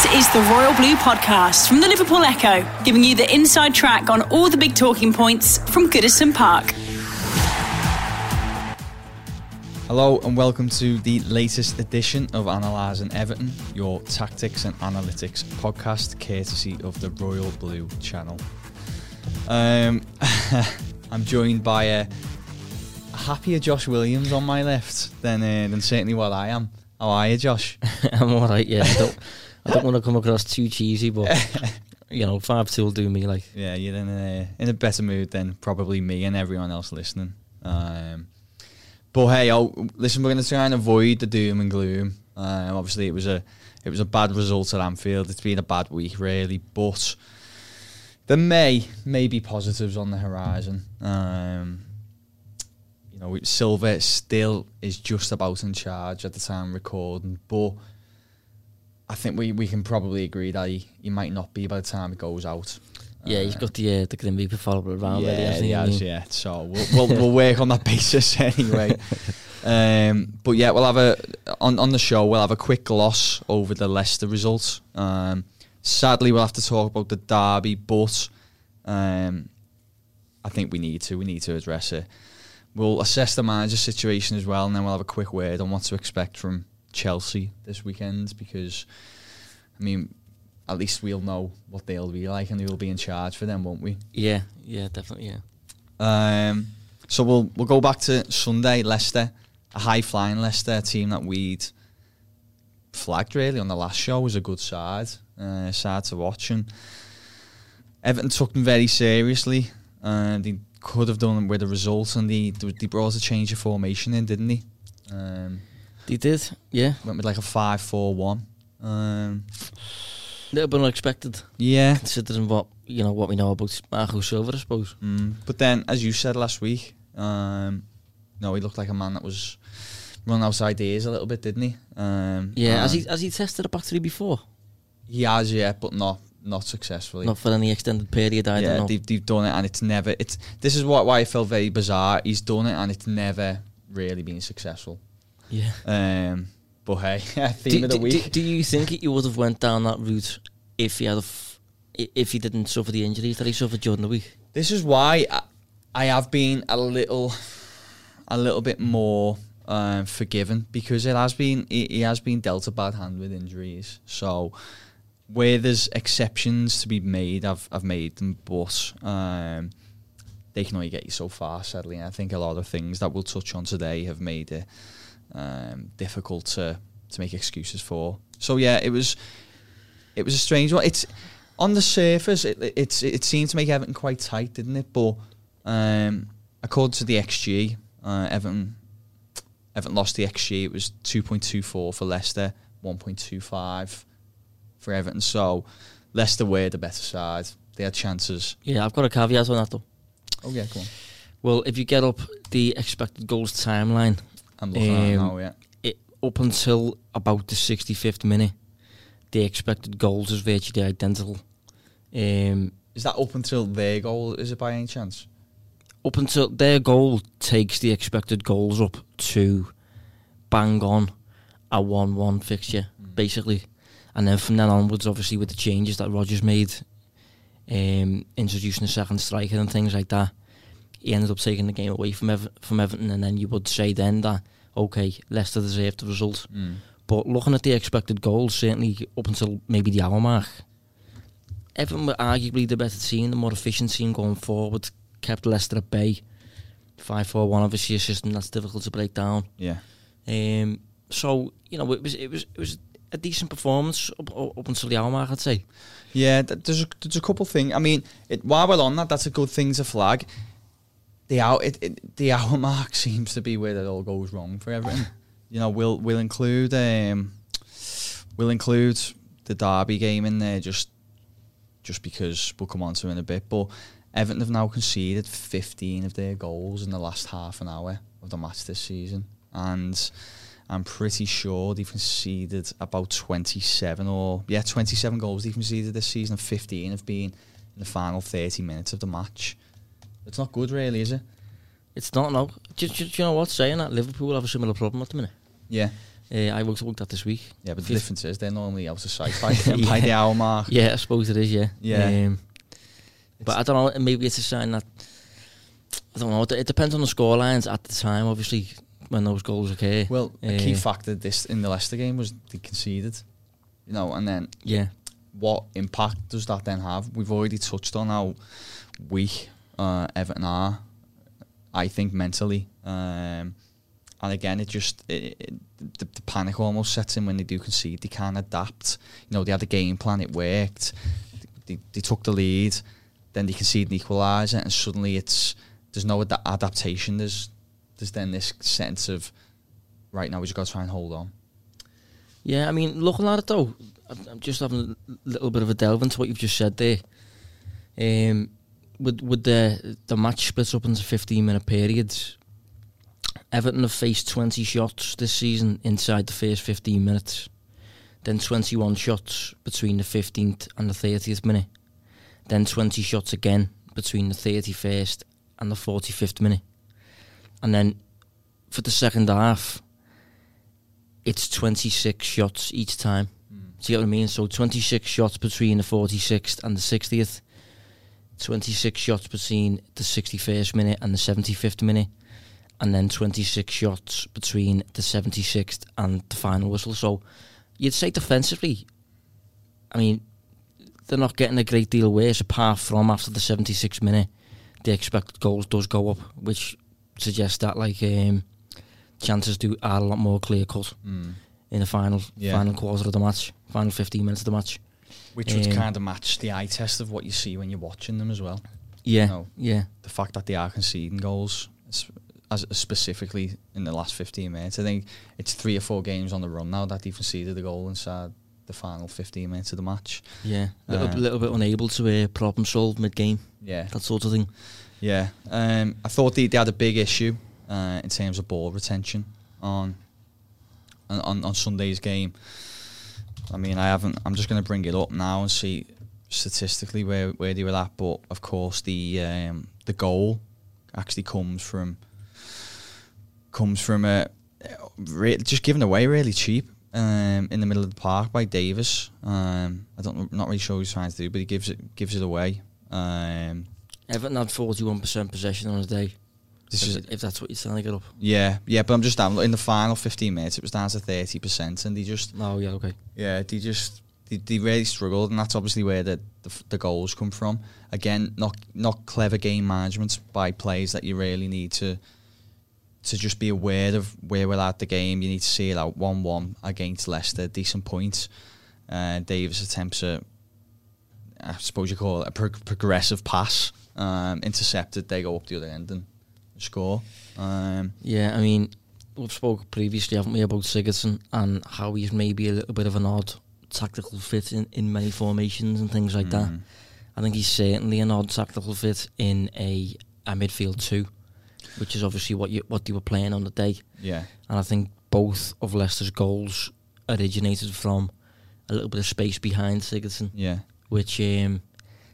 This is the Royal Blue Podcast from the Liverpool Echo, giving you the inside track on all the big talking points from Goodison Park. Hello and welcome to the latest edition of Analysing Everton, your tactics and analytics podcast, courtesy of the Royal Blue channel. Um, I'm joined by a, a happier Josh Williams on my left than uh, than certainly what I am. How are you, Josh? I'm all right. Yeah, I don't, want to come across too cheesy, but you know, five two will do me. Like, Yeah, you're in a in a better mood than probably me and everyone else listening. Um, but hey, oh, listen, we're going to try and avoid the doom and gloom. Um, obviously, it was a it was a bad result at Anfield. It's been a bad week, really, but there may may be positives on the horizon. Um, you know, Silva still is just about in charge at the time recording, but I think we, we can probably agree that he, he might not be by the time it goes out. yeah, he's got the uh, the Grim Reaper follower around. yeah, hasn't he? Has, yeah. So we'll, we'll, we'll work on that basis anyway. Um, but yeah, we'll have a on on the show. We'll have a quick gloss over the Leicester results. Um, sadly, we'll have to talk about the derby, but um, I think we need to. We need to address it. We'll assess the manager situation as well, and then we'll have a quick word on what to expect from Chelsea this weekend. Because, I mean, at least we'll know what they'll be like, and will be in charge for them, won't we? yeah, yeah, definitely. Yeah, Um, so we'll we'll go back to Sunday, Leicester, a high flying Leicester team that we'd flagged really on the last show was a good side, uh, side to watch, and Everton took them very seriously. Uh, they could have done with the results, and they they brought a change of formation in, didn't they? Um, they did. Yeah, went with like a five-four-one. Um, little bit unexpected yeah, considering what you know what we know about Marco Silva, I suppose. Mm. But then, as you said last week, um, no, he looked like a man that was running out of ideas a little bit, didn't he? Um, Yeah, has and he has he tested a back three before? He has, yeah, but not not successfully. Not for any extended period. I yeah, don't know. they've, they've done it, and it's never. It's this is what why it felt very bizarre. He's done it, and it's never really been successful. Yeah. Um, but hey, theme Do, of the do- week. do- do you think he would have went down that route if he had a f- i- if he didn't suffer the injuries that he suffered during the week? This is why I, I have been a little, a little bit more um, forgiven because it has been he, he has been dealt a bad hand with injuries. So where there's exceptions to be made, I've I've made them, but um, they can only get you so far. Sadly, and I think a lot of things that we'll touch on today have made it um, difficult to to make excuses for. So yeah, it was it was a strange one. It's on the surface, it it's it seemed to make Everton quite tight, didn't it? But um, according to the XG, uh, Everton Everton lost the XG. It was two point two four for Leicester, one point two five for Everton. So Leicester were the better side. They had chances. Yeah, I've got a caveat on that though. Oh yeah, come on. Well, if you get up the expected goals timeline, I'm looking at it Um, now. Yeah. it, up until about the 65th minute, the expected goals is virtually identical. Um, Is that up until their goal? Is it by any chance? up until their goal takes the expected goals up to bang on a 1 1 fixture, basically. And then from then onwards, obviously, with the changes that Rodgers made, um, introducing a second striker and things like that, he ended up taking the game away from Ever- from Everton. And then you would say then that, okay, Leicester deserved the result. Mm. But looking at the expected goals, certainly up until maybe the hour mark, Everton were arguably the better team, the more efficient team going forward, kept Leicester at bay. 5 4 1, obviously, a system that's difficult to break down. Yeah. Um, so, you know, it was it was it was a decent performance up, up until the hour mark, I'd say. Yeah, there's a, there's a couple things. I mean, it, while we're on that, that's a good thing to flag. The hour, it, it, the hour mark seems to be where it all goes wrong for everything. you know, we'll we'll include um, we'll include the derby game in there just just because we'll come on to in a bit. But Everton have now conceded 15 of their goals in the last half an hour of the match this season, and I'm pretty sure they've conceded about 27 or yeah 27 goals they've conceded this season, 15 have been in the final 30 minutes of the match. It's not good, really, is it? It's not no. Do, do, do you know what? Saying that Liverpool have a similar problem at the minute. Yeah, Uh, I worked, worked that this week. yeah, but the Fif- difference is they're normally out of sight by, by the hour mark. Yeah, I suppose it is. Yeah. Yeah. Um, but I don't know. Maybe it's a sign that I don't know. It, it depends on the score lines at the time. Obviously, when those goals occur. Well, a key Uh, factor this in the Leicester game was they conceded, you know, and then yeah. what impact does that then have? We've already touched on how weak uh, Everton are, I think mentally, um, and again, it just it, it, the, the panic almost sets in when they do concede. They can't adapt. You know, they had a game plan, it worked. They, they took the lead, then they concede an equaliser, and suddenly it's there's no ad- adaptation. There's there's then this sense of right now we just got to try and hold on. Yeah, I mean, looking at it though, I'm I'm just having a little bit of a delve into what you've just said there. Um, with with the the match split up into 15 minute periods, Everton have faced 20 shots this season inside the first 15 minutes, then 21 shots between the 15th and the 30th minute, then 20 shots again between the 31st and the 45th minute, and then for the second half, it's 26 shots each time. Hmm. Do you get what I mean? So 26 shots between the 46th and the 60th, 26 shots between the 61st minute and the 75th minute, and then 26 shots between the 76th and the final whistle. So you'd say defensively, I mean, they're not getting a great deal worse apart from after the 76th minute, the expected goals does go up, which suggests that like um, chances do are a lot more clear cut in the final Yeah. final quarter of the match, final 15 minutes of the match. Which would Um, kind of match the eye test of what you see when you're watching them as well. Yeah, No. yeah, The fact that they are conceding goals, as specifically in the last 15 minutes. I think it's three or four games on the run now that they've conceded a goal inside the final 15 minutes of the match. yeah. A little, Uh, little bit unable to uh, problem solve mid game, Yeah, that sort of thing. yeah. Um, I thought they, they had a big issue uh, in terms of ball retention on on, on, on Sunday's game. I mean, I haven't. I'm just going to bring it up now and see statistically where where they were at. But of course, the um, the goal actually comes from comes from a re- just given away really cheap um, in the middle of the park by Davis. Um, I don't not really sure what he's trying to do, but he gives it gives it away. Um, Everton had 41% possession on the day. This if, is if that's what you're trying to get up. yeah, yeah, but I'm just down in the final 15 minutes. It was down to 30 percent, and they just Oh, yeah, okay. yeah, they just they, they really struggled, and that's obviously where the, the the goals come from. Again, not not clever game management by players that you really need to to just be aware of where we're at the game. You need to see it out one one against Leicester, decent points. Uh, Davis attempts a, I suppose you call it a pro- progressive pass, um, intercepted. They go up the other end and score. Um, Yeah, I mean, we've spoken previously, haven't we, about Sigurdsson and how he's maybe a little bit of an odd tactical fit in, in many formations and things like that. mm, I think he's certainly an odd tactical fit in a, a midfield two, which is obviously what you what they were playing on the day. yeah, And I think both of Leicester's goals originated from a little bit of space behind Sigurdsson, yeah. which um,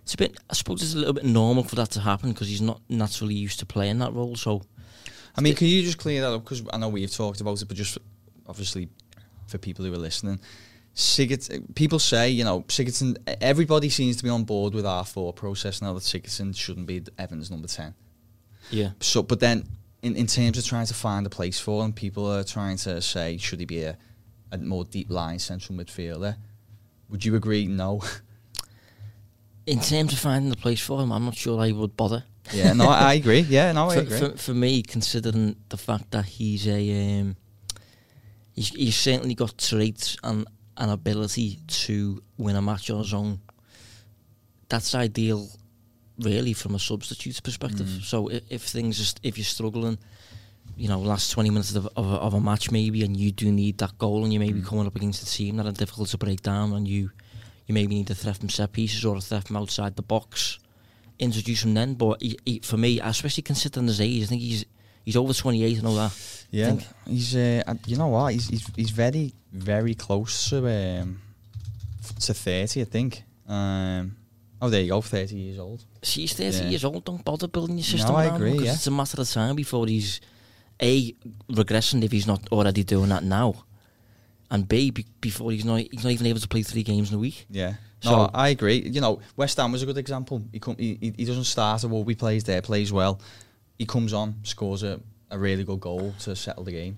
it's a bit. I suppose it's a little bit normal for that to happen because he's not naturally used to playing that role. So I mean, can you just clear that up? Because I know we've talked about it, but just obviously for people who are listening, Sigurdsson, people say, you know, Sigurdsson, everybody seems to be on board with our thought process now that Sigurdsson shouldn't be Evans number 10. yeah, So, but then in, in terms of trying to find a place for him, people are trying to say, should he be a, a more deep line central midfielder? Would you agree? No. in terms of finding the place for him, I'm not sure I would bother. yeah, no, I, agree. Yeah, no, I for, agree. for, for me, considering the fact that he's a, um, he's, he's certainly got traits and an ability to win a match on his own. That's ideal, really, from a substitute's perspective. Mm. So if, if things, just, if you're struggling, you know, last 20 minutes of, of, a, of a match maybe, and you do need that goal, and you may be Mm. coming up against a team that are difficult to break down, and you you maybe need to threat from set pieces or a threat from outside the box. Introduce him then, but he, he, for me, especially considering his age, I think he's he's over 28 and all that. Yeah, he's. Uh, you know what? He's he's, he's very very close to um, to thirty, I think. Um, oh, there you go, thirty years old. See, he's 30 Yeah. years old, don't bother building your system No, I around agree, 'cause yeah. it's a matter of time before he's A, regressing if he's not already doing that now, and B, be, before he's not, he's not even able to play three games in a week. Yeah. No, So- I agree. You know, West Ham was a good example. He come, he, he doesn't start Iwobi plays there, plays well. He comes on, scores a, a really good goal to settle the game.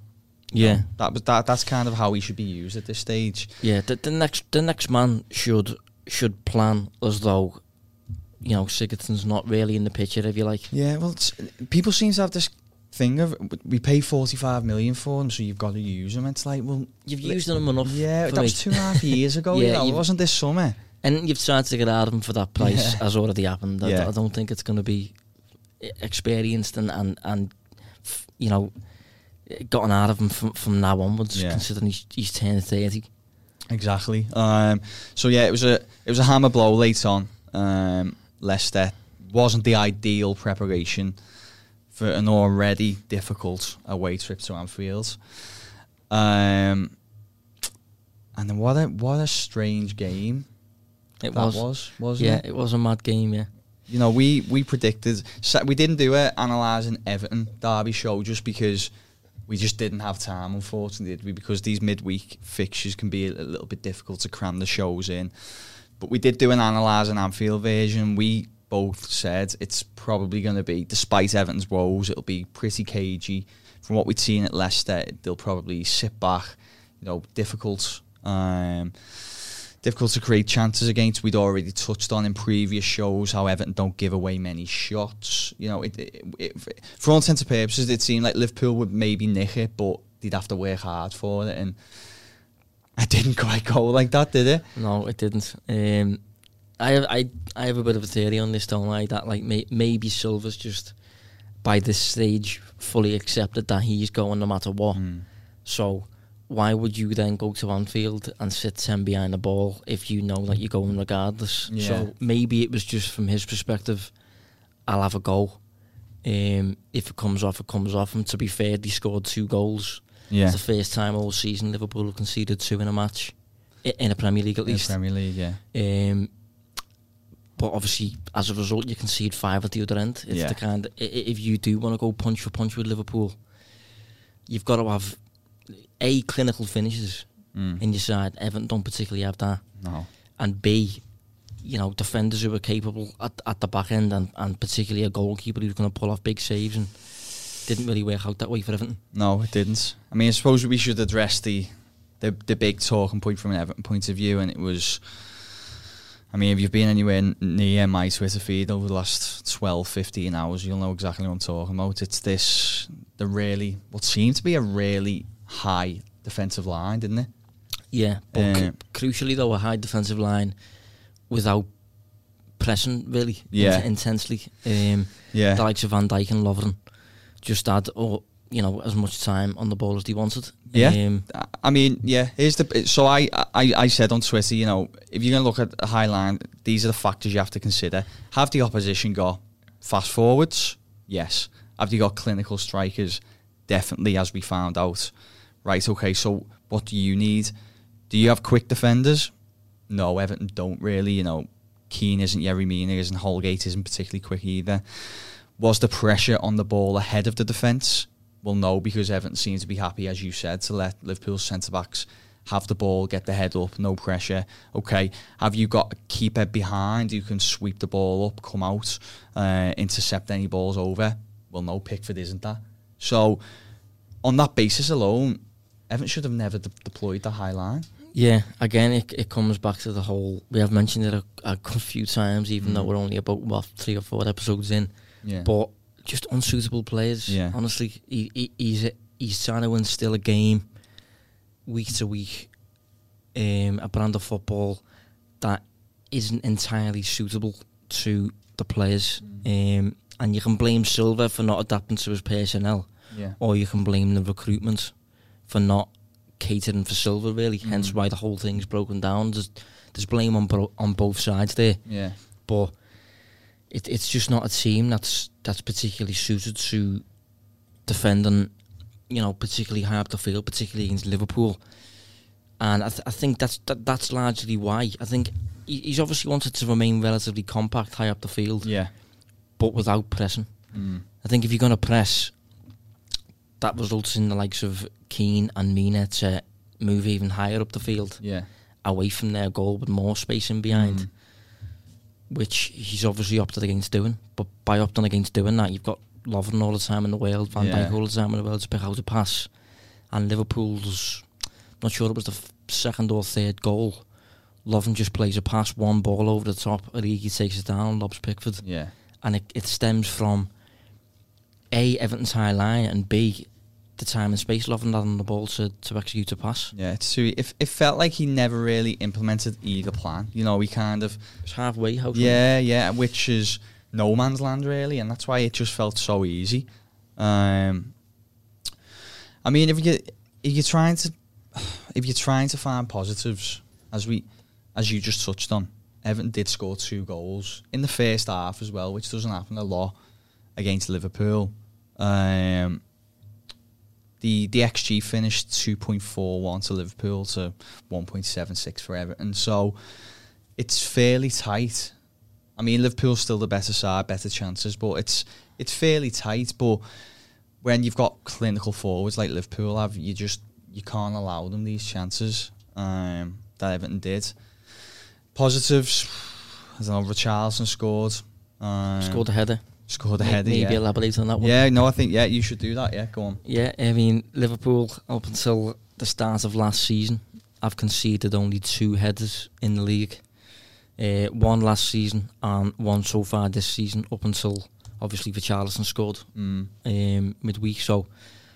Yeah. That was that. That's kind of how he should be used at this stage. Yeah, the, the next the next man should should plan as though, you know, Sigurdsson's not really in the picture, if you like. Yeah. Well, it's, people seem to have this thing of we pay forty five million for them so you've got to use them It's like, well, You've used them enough. Yeah, that me. was two and a half years ago. Yeah, you know, it wasn't this summer. and you've tried to get out of them for that price Yeah. has already happened. I, Yeah. I don't think it's going to be experienced and and and you know gotten out of him from from now onwards. Yeah. Considering he's he's turned thirty. Exactly. Um, so yeah, it was a it was a hammer blow late on. Um, Leicester wasn't the ideal preparation for an already difficult away trip to Anfield. Um, and then what a what a strange game It that was. was, wasn't yeah, it? it was a mad game. Yeah. You know, we we predicted so we didn't do a analysing Everton derby show just because we just didn't have time, unfortunately, did we? Because these midweek fixtures can be a, a little bit difficult to cram the shows in. But we did do an analysing Anfield version. We both said it's probably going to be, despite Everton's woes, it'll be pretty cagey. From what we've seen at Leicester, they'll probably sit back, you know, difficult. Um, difficult to create chances against. We'd already touched on in previous shows how Everton don't give away many shots. You know, it, it, it, for all intents and purposes, it seemed like Liverpool would maybe nick it, but they'd have to work hard for it. And it didn't quite go like that, did it? No, it didn't. Um, I have I I have a bit of a theory on this, don't I? That like may, maybe Silva's just by this stage fully accepted that he's going no matter what. Hmm. So why would you then go to Anfield and sit ten behind the ball if you know that you're going regardless? Yeah. So maybe it was just from his perspective, I'll have a go. Um, if it comes off, it comes off. And to be fair, he scored two goals. Yeah. It's the first time all season Liverpool have conceded two in a match, in a Premier League at least. Premier League, yeah. Um, but obviously, as a result, you concede five at the other end. It's Yeah. the kind. if you do want to go punch for punch with Liverpool, you've got to have a clinical finishes Mm. in your side. Everton don't particularly have that, No. and B, you know, defenders who are capable at, at the back end, and, and particularly a goalkeeper who's going to pull off big saves, and didn't really work out that way for Everton. No, it didn't. I mean, I suppose we should address the the, the big talking point from an Everton point of view, and it was. I mean, if you've been anywhere near my Twitter feed over the last 12, 15 hours, you'll know exactly what I'm talking about. It's this, the really, what seemed to be a really high defensive line, didn't it? Yeah, but cu- crucially though, a high defensive line without pressing really Yeah. int- intensely. Um, Yeah. the likes of Van Dijk and Lovren just had, or you know, as much time on the ball as he wanted. Yeah. Um, I- I mean, yeah. Here's the so I, I I said on Twitter, you know, if you're gonna look at a high line, these are the factors you have to consider. Have the opposition got fast forwards? Yes. Have they got clinical strikers? Definitely, as we found out. Right. Okay. So what do you need? Do you have quick defenders? No, Everton don't really. You know, Keane isn't Yerry Mina, isn't Holgate, isn't particularly quick either. Was the pressure on the ball ahead of the defence? Well, no, because Everton seems to be happy, as you said, to let Liverpool's centre backs have the ball, get the head up, no pressure. Okay, have you got a keeper behind who can sweep the ball up, come out, uh, intercept any balls over? Well, no, Pickford isn't that. So, on that basis alone, Everton should have never de- deployed the high line. yeah, again, it, it comes back to the whole. We have mentioned it a, a few times, even though Mm. we're only about what three or four episodes in. Yeah, But just unsuitable players. Yeah. Honestly, he, he, he's he's trying to instill a game week to week, um, a brand of football that isn't entirely suitable to the players. Um, and you can blame Silva for not adapting to his personnel, yeah, or you can blame the recruitment for not catering for Silva, really. Hence why the whole thing's broken down. There's, there's blame on bro- on both sides there, Yeah. but it, it's just not a team that's that's particularly suited to defending, you know, particularly high up the field, particularly against Liverpool. And I, th- I think that's that, that's largely why. I think he, he's obviously wanted to remain relatively compact high up the field, Yeah. but without pressing. Mm. I think if you're going to press, that results in the likes of Keane and Mina to move even higher up the field, Yeah. away from their goal with more space in behind, Mm. Which he's obviously opted against doing. But by opting against doing that, you've got Lovren all the time in the world, Van Yeah. Dijk all the time in the world to pick out a pass. And Liverpool's, not sure it was the f- second or third goal. Lovren just plays a pass, one ball over the top, Origi takes it down, lobs Pickford Yeah. and it, it stems from A, Everton's high line, and B, the time and space Lovren had on the ball to, to execute a pass. Yeah. It's too, it, it felt like he never really implemented either plan. You know, he kind of It's halfway, how Yeah, yeah, which is no man's land really, and that's why it just felt so easy. Um, I mean, if you if you're trying to if you're trying to find positives, as we as you just touched on, Everton did score two goals in the first half as well, which doesn't happen a lot against Liverpool. Um, the the XG finished two point four one to Liverpool to one point seven six for Everton, so it's fairly tight. I mean, Liverpool's still the better side, better chances, but it's it's fairly tight. But when you've got clinical forwards like Liverpool have, you just you can't allow them these chances um, that Everton did. Positives, I don't know, Richarlison scored. Um, Scored a header. Scored a header. Maybe yeah. elaborate on that one. yeah, no, I think yeah, you should do that. Yeah, go on. Yeah, I mean, Liverpool, up until the start of last season, I've conceded only two headers in the league. Uh, one last season and one so far this season, up until obviously Richarlison scored Mm. um, midweek. So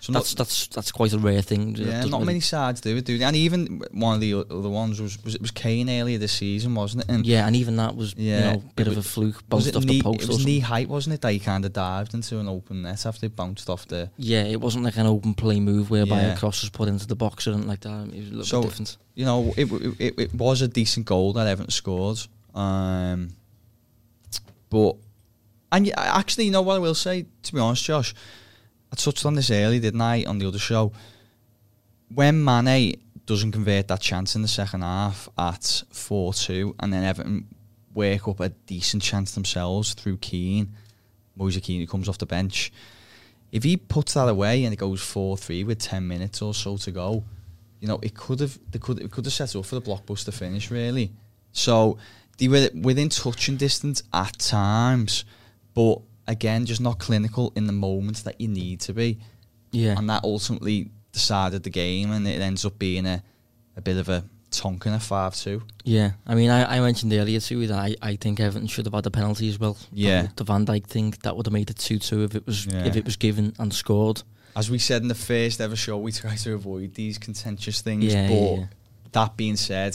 So that's not, that's that's quite a rare thing. Yeah, not really- many sides do it, do they? And even one of the other ones was was it was Kane earlier this season, wasn't it? And Yeah, and even that was Yeah, you know a bit it of a fluke, bounced it off knee, the post. It was knee height, wasn't it? That he kind of dived into an open net after it bounced off the. Yeah, it wasn't like an open play move whereby Yeah. a cross was put into the box or anything like that. It was a little So- bit different. You know, it, it it was a decent goal that Everton scored. Um, but and actually, you know what I will say? To be honest, Josh, I touched on this earlier, didn't I, on the other show? When Mane doesn't convert that chance in the second half at 4 2, and then Everton work up a decent chance themselves through Kean, Moise Kean, who comes off the bench. If he puts that away and it goes 4 3 with 10 minutes or so to go, you know, it could have they could it could have set up for the blockbuster finish, really. So they were within touching distance at times, but again, just not clinical in the moments that you need to be Yeah, and that ultimately decided the game, and it ends up being a, a bit of a tonking a five two. yeah. I mean, I, I mentioned earlier too that I, I think Everton should have had the penalty as well. Yeah. the, Van Dijk thing that would have made it two two if it was Yeah. if it was given and scored. As we said in the first ever show, we try to avoid these contentious things. Yeah, but yeah, yeah. that being said,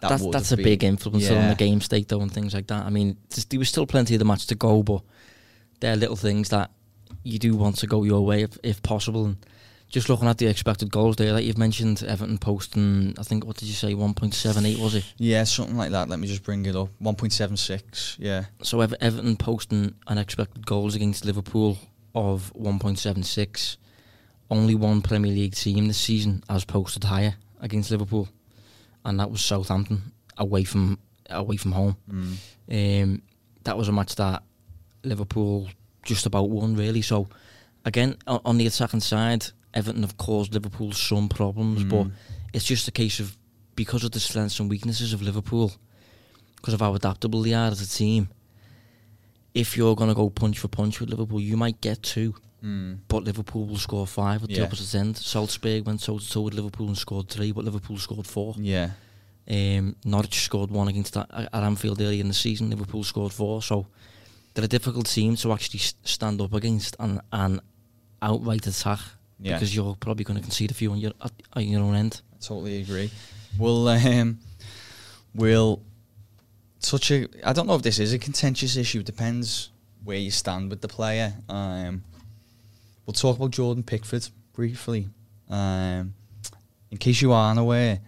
that that's that's a big influence on the game state though and things like that. I mean, there was still plenty of the match to go, but there are little things that you do want to go your way if, if possible. And just looking at the expected goals there, like you've mentioned, Everton posting, I think what did you say, one point seven eight was it? Yeah, something like that. Let me just bring it up. One point seven six. Yeah, So Ever- Everton posting unexpected goals against Liverpool of 1.76. Only one Premier League team this season has posted higher against Liverpool, and that was Southampton away from away from home. mm. Um, that was a match that Liverpool just about won, really. So again, on, on the attacking side, Everton have caused Liverpool some problems, but Mm. it's just a case of because of the strengths and weaknesses of Liverpool, because of how adaptable they are as a team. If you're going to go punch for punch with Liverpool, you might get two, Mm. but Liverpool will score five at the opposite end. Salzburg went toe to toe with Liverpool and scored three, but Liverpool scored four. yeah, Um, Norwich scored one against that at Anfield earlier in the season. Liverpool scored four, so they're a difficult team to actually stand up against and, and outright attack yeah. because you're probably going to concede a few on your at, at your own end. I totally agree. We'll um, we'll touch a. I don't know if this is a contentious issue. Depends where you stand with the player. Um, we'll talk about Jordan Pickford briefly. Um, in case you aren't aware,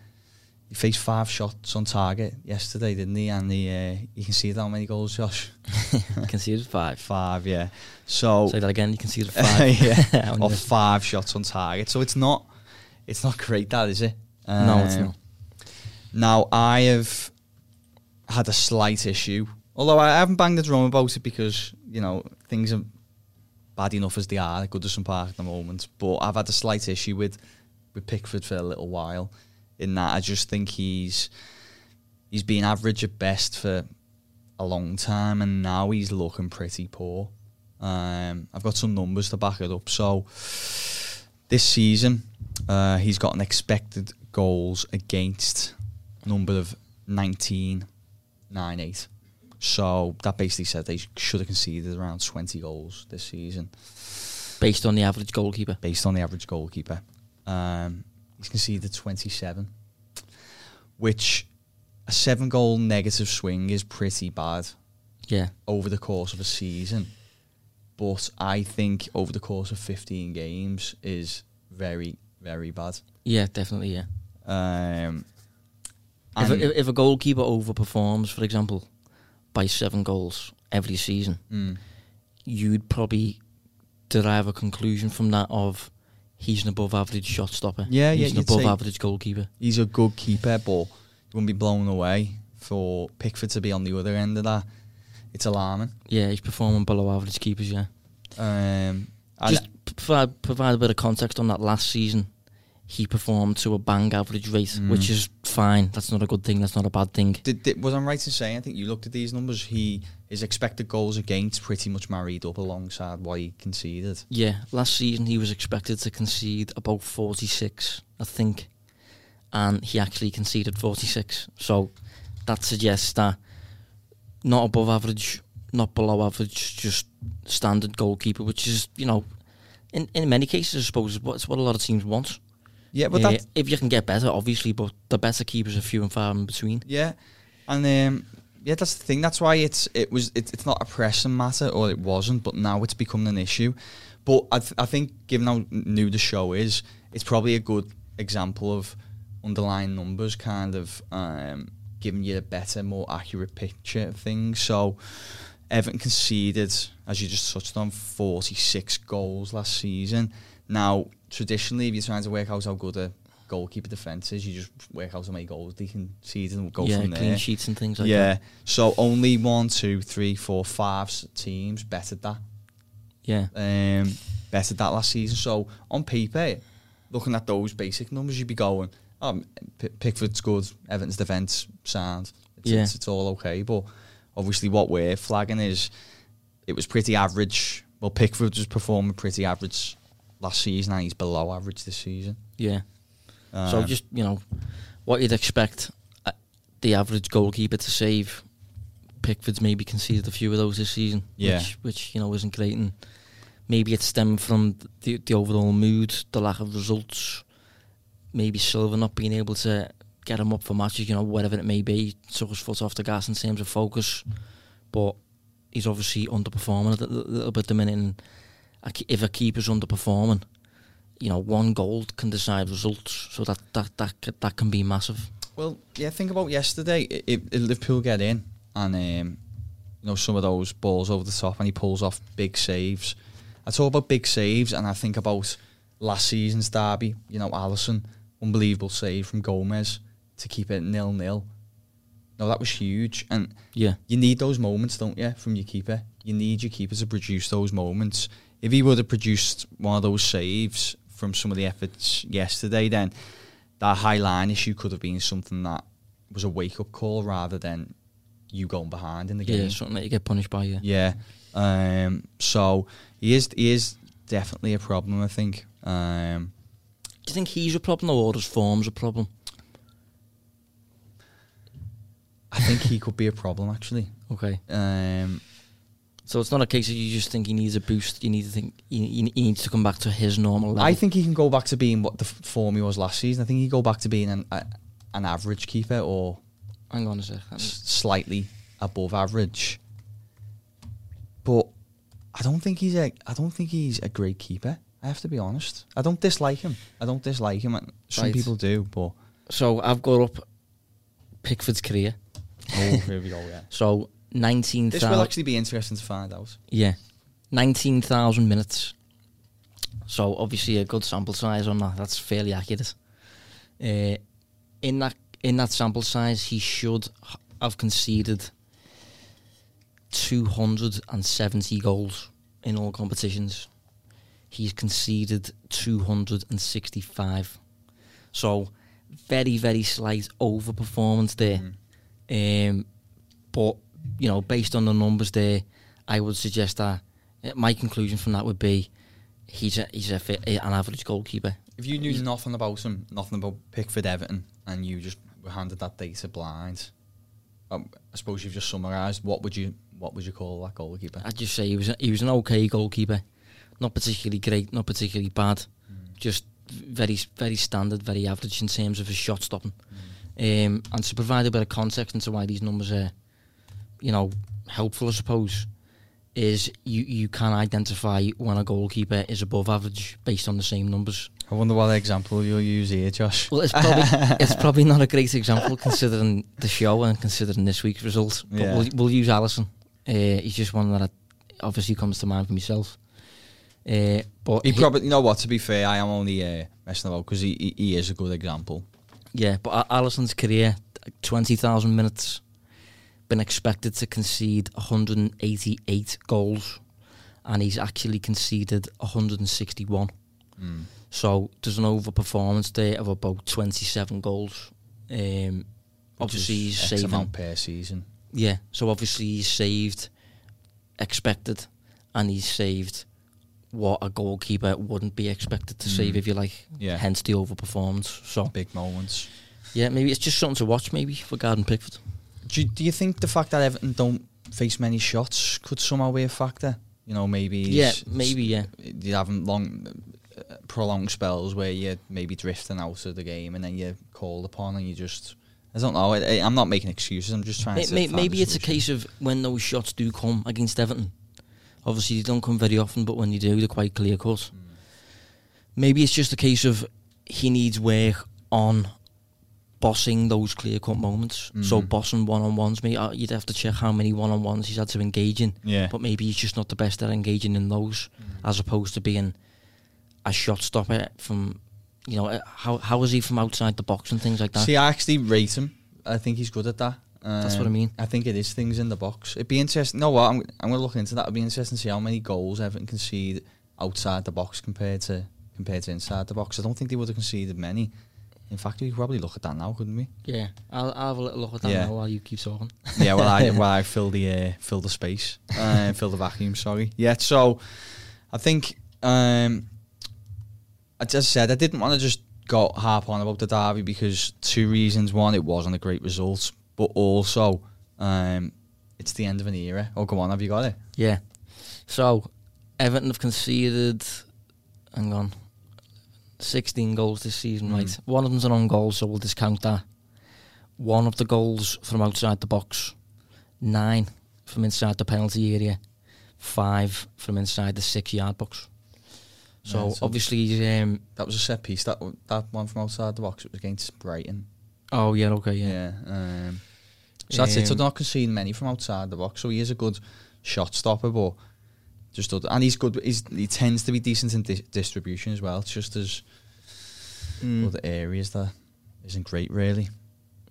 he faced five shots on target yesterday, didn't he? And he, uh, you can see how many goals, Josh. conceded five. Five, yeah. So Say that again. You conceded five. yeah, of five shots on target. So it's not, it's not great, that is it? no, it's Um, not. Now I have had a slight issue, although I haven't banged the drum about it because you know things are bad enough as they are at Goodison Park at the moment. But I've had a slight issue with with Pickford for a little while. In that, I just think he's he's been average at best for a long time, and now he's looking pretty poor. Um, I've got some numbers to back it up. So this season, uh, he's got an expected goals against number of 19.98. So that basically said they should have conceded around 20 goals this season Based on the average goalkeeper. based on the average goalkeeper. Um, he's conceded 27, which a seven goal negative swing is pretty bad Yeah. over the course of a season. But I think over the course of 15 games is very, very bad. Yeah, definitely. Yeah. Um, If a, if a goalkeeper overperforms, for example, by seven goals every season, Mm. you'd probably derive a conclusion from that of he's an above average shot stopper. Yeah, yeah, He's an above average goalkeeper. he's a good keeper, but you wouldn't be blown away for Pickford to be on the other end of that. It's alarming. Yeah, he's performing below average keepers. Yeah. Um, Just provide, provide a bit of context on that last season. He performed to a bang average rate, Mm. which is fine. That's not a good thing. That's not a bad thing. did, did, was I right in saying? I think you looked at these numbers. He his expected goals against pretty much married up alongside what he conceded. Yeah, last season he was expected to concede about 46, I think, and he actually conceded 46. So that suggests that not above average, not below average, just standard goalkeeper, which is, you know, in, in many cases, I suppose, it's what a lot of teams want. Yeah, but Uh, if you can get better, obviously, but the better keepers are few and far in between. yeah, and um, yeah, that's the thing. That's why it's it was it, it's not a pressing matter, or it wasn't, but now it's becoming an issue. But I th- I think given how new the show is, it's probably a good example of underlying numbers, kind of um, giving you a better, more accurate picture of things. So. Everton conceded, as you just touched on, 46 goals last season. Now, traditionally, if you're trying to work out how good a goalkeeper defence is, you just work out how many goals they concede and go yeah, from clean sheets and things like yeah, that. Yeah. So only one, two, three, four, five teams bettered that. Yeah, Um, bettered that last season. So on paper, looking at those basic numbers, you'd be going, um, P- Pickford's good, Everton's defence sound. It's, Yeah. it's, it's all okay. But obviously, what we're flagging is it was pretty average. Well, Pickford was performing pretty average last season, and he's below average this season. yeah. so Um, just, you know, what you'd expect uh, the average goalkeeper to save. Pickford's maybe conceded a few of those this season, Yeah. which, which you know isn't great, and maybe it's stemmed from the the overall mood, the lack of results, maybe Silva not being able to get him up for matches, you know, whatever it may be, took his foot off the gas in terms of focus, but he's obviously underperforming a little, bit at the minute. And if a keeper's underperforming, you know, one goal can decide results, so that that that that can be massive. Well, yeah. Think about yesterday. If, if Liverpool get in and um, you know some of those balls over the top, and he pulls off big saves. I talk about big saves, and I think about last season's derby. You know, Alisson, unbelievable save from Gomez to keep it nil nil. No, that was huge, and Yeah, you need those moments, don't you, from your keeper? You need your keeper to produce those moments. If he would have produced one of those saves from some of the efforts yesterday, then that high line issue could have been something that was a wake up call rather than you going behind in the game. yeah, something that you get punished by. Yeah, Yeah. Um, so he is he is definitely a problem, I think. Um, do you think he's a problem or his form's a problem? I think he could be a problem actually. Okay, Um, so it's not a case of you just think he needs a boost. You need to think he, he needs to come back to his normal level. I think he can go back to being what the form he was last season. I think he can go back to being an a, an average keeper or Hang on a second. s- slightly above average. But I don't think he's a I don't think he's a great keeper. I have to be honest. I don't dislike him. I don't dislike him. and Some Right. people do, but So I've got up Pickford's career. oh, here we go. Yeah, So nineteen this will actually be interesting to find out. Yeah, nineteen thousand minutes. So obviously a good sample size on that. That's fairly accurate. Uh, in that in that sample size, he should have conceded two hundred and seventy goals in all competitions. He's conceded two hundred and sixty-five. So very very slight overperformance there. Um, but you know, based on the numbers there, I would suggest that my conclusion from that would be he's a, he's a fit, an average goalkeeper. If you knew nothing about him, nothing about Pickford Everton, and you just were handed that data blind, um, I suppose you've just summarised. What would you what would you call that goalkeeper? I'd just say he was a, he was an okay goalkeeper, not particularly great, not particularly bad, just very very standard, very average in terms of his shot stopping. Um, and to provide a bit of context into why these numbers are, you know, helpful, I suppose, is you you can identify when a goalkeeper is above average based on the same numbers. I wonder what example you'll use here, Josh. Well, it's probably it's probably not a great example considering the show and considering this week's results. But Yeah. we'll, we'll use Alisson. Uh, he's just one that obviously comes to mind for myself. Uh, but He probably, you know what? To be fair, I am only uh, messing about because he, he he is a good example. yeah, but Alisson's career, twenty thousand minutes, been expected to concede one hundred and eighty-eight goals, and he's actually conceded one hundred and sixty-one. So there's an overperformance there of about twenty-seven goals. Um, obviously, he's saving. amount per season. Yeah, so obviously he's saved expected and he's saved what a goalkeeper wouldn't be expected to save, Mm. if you like. Yeah. Hence the overperformance. So, Big moments. yeah, maybe it's just something to watch, maybe, for Jordan Pickford. Do you, do you think the fact that Everton don't face many shots could somehow be a factor? You know, maybe Yeah, maybe, yeah. you having long, uh, prolonged spells where you're maybe drifting out of the game and then you're called upon and you just. I don't know. I, I'm not making excuses. I'm just trying May- to. may- maybe it's a case of when those shots do come against Everton. Obviously, they don't come very often, but when they do, they're quite clear cut. Maybe it's just a case of he needs work on bossing those clear cut moments. So Mhm. bossing one on ones, maybe uh, you'd have to check how many one on ones he's had to engage in. Yeah. But maybe he's just not the best at engaging in those, as opposed to being a shot stopper from, you know, uh, how how is he from outside the box and things like that. See, I actually rate him. I think he's good at that. That's what I Um, mean. I think it is things in the box. It'd be interesting. No, what I'm I'm going to look into that. It'd be interesting to see how many goals Everton concede outside the box compared to compared to inside the box. I don't think they would have conceded many. In fact, we could probably look at that now, couldn't we? Yeah, I'll, I'll have a little look at that Yeah. now while you keep talking. yeah, well, I well I fill the uh, fill the space, uh, fill the vacuum. Sorry. Yeah. So, I think, um, I said, I didn't want to just go harp on about the derby because two reasons. One, it wasn't a great result, but also, um, it's the end of an era. Oh, go on, have you got it? Yeah. So, Everton have conceded, hang on, 16 goals this season, Mm. right? One of them's an own goal, so we'll discount that. One of the goals from outside the box, nine from inside the penalty area, five from inside the six yard box. So, Yeah, so- obviously, um, That was a set piece. That that one from outside the box. It was against Brighton. oh yeah, okay, yeah. Yeah. um, so that's it. So Um, not conceding many from outside the box. So he is a good shot stopper, but just other, and he's good. He's, he tends to be decent in di- distribution as well. It's just as Mm, other areas that isn't great, really.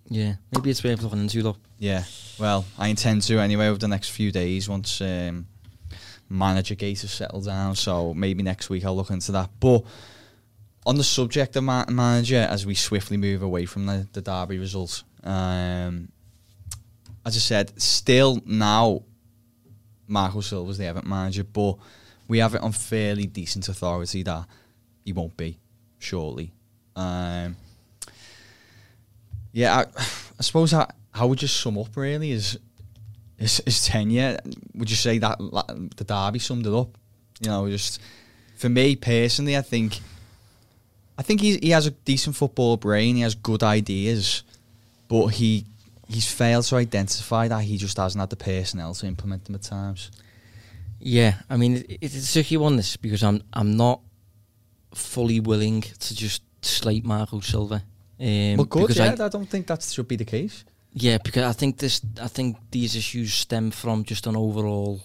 yeah, maybe it's worth looking into though. Yeah. Well, I intend to anyway over the next few days once um, manager gate has settled down. So maybe next week I'll look into that. But on the subject of ma- manager, as we swiftly move away from the, the derby results, um, as I said, still now Marco Silva's the Everton manager, but we have it on fairly decent authority that he won't be shortly. Um, yeah, I, I suppose how, how would you sum up really is his, his tenure? Would you say that the derby summed it up? You know, just for me personally, I think I think he he has a decent football brain. He has good ideas, but he he's failed to identify that he just hasn't had the personnel to implement them at times. Yeah, I mean it, it's a tricky one this because I'm I'm not fully willing to just slate Marco Silva. Um, well, good. because Yeah, I, I, don't think that should be the case. yeah, because I think this, I think these issues stem from just an overall,